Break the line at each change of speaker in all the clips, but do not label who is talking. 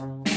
Thank mm. you.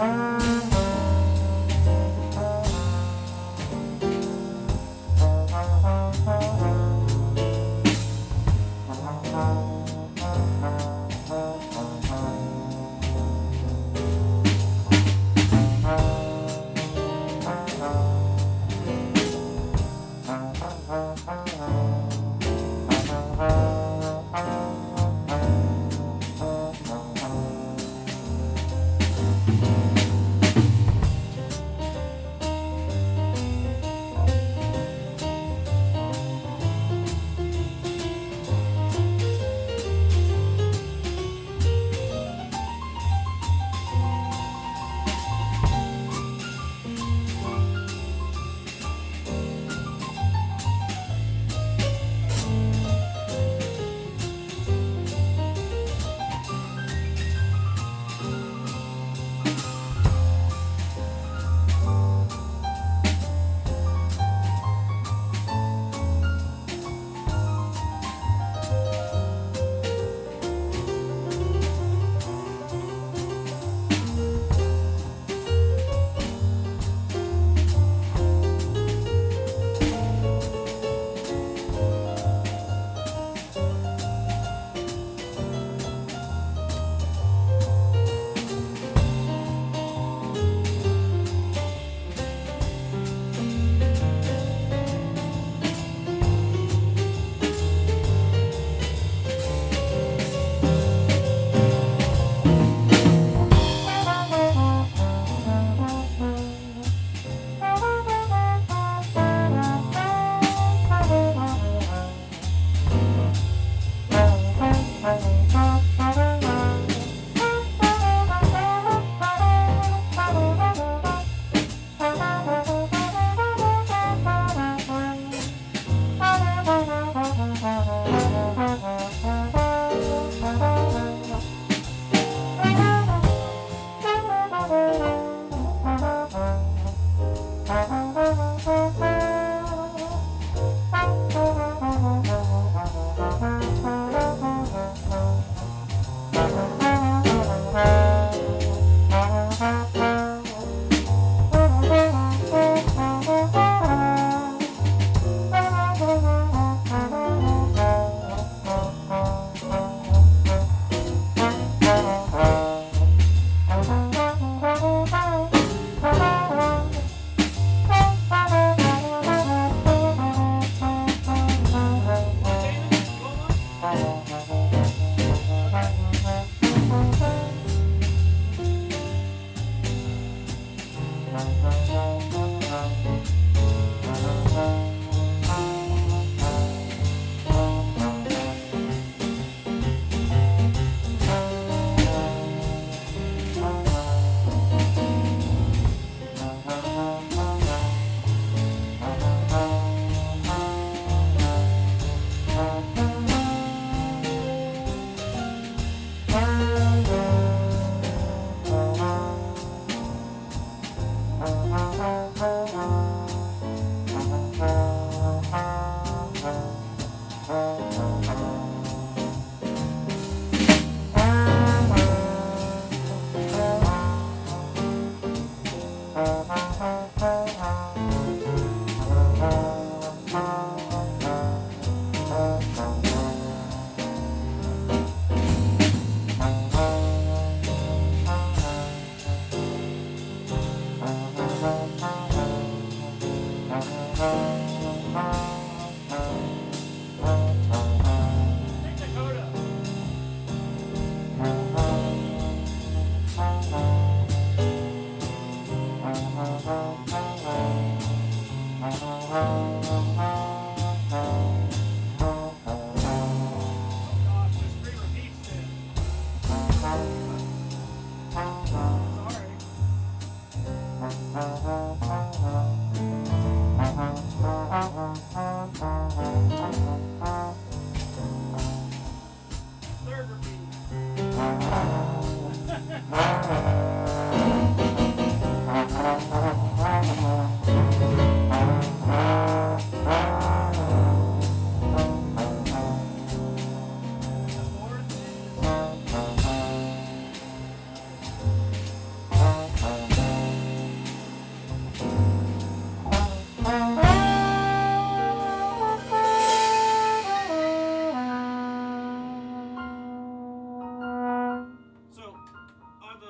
Música hum. Third repeat.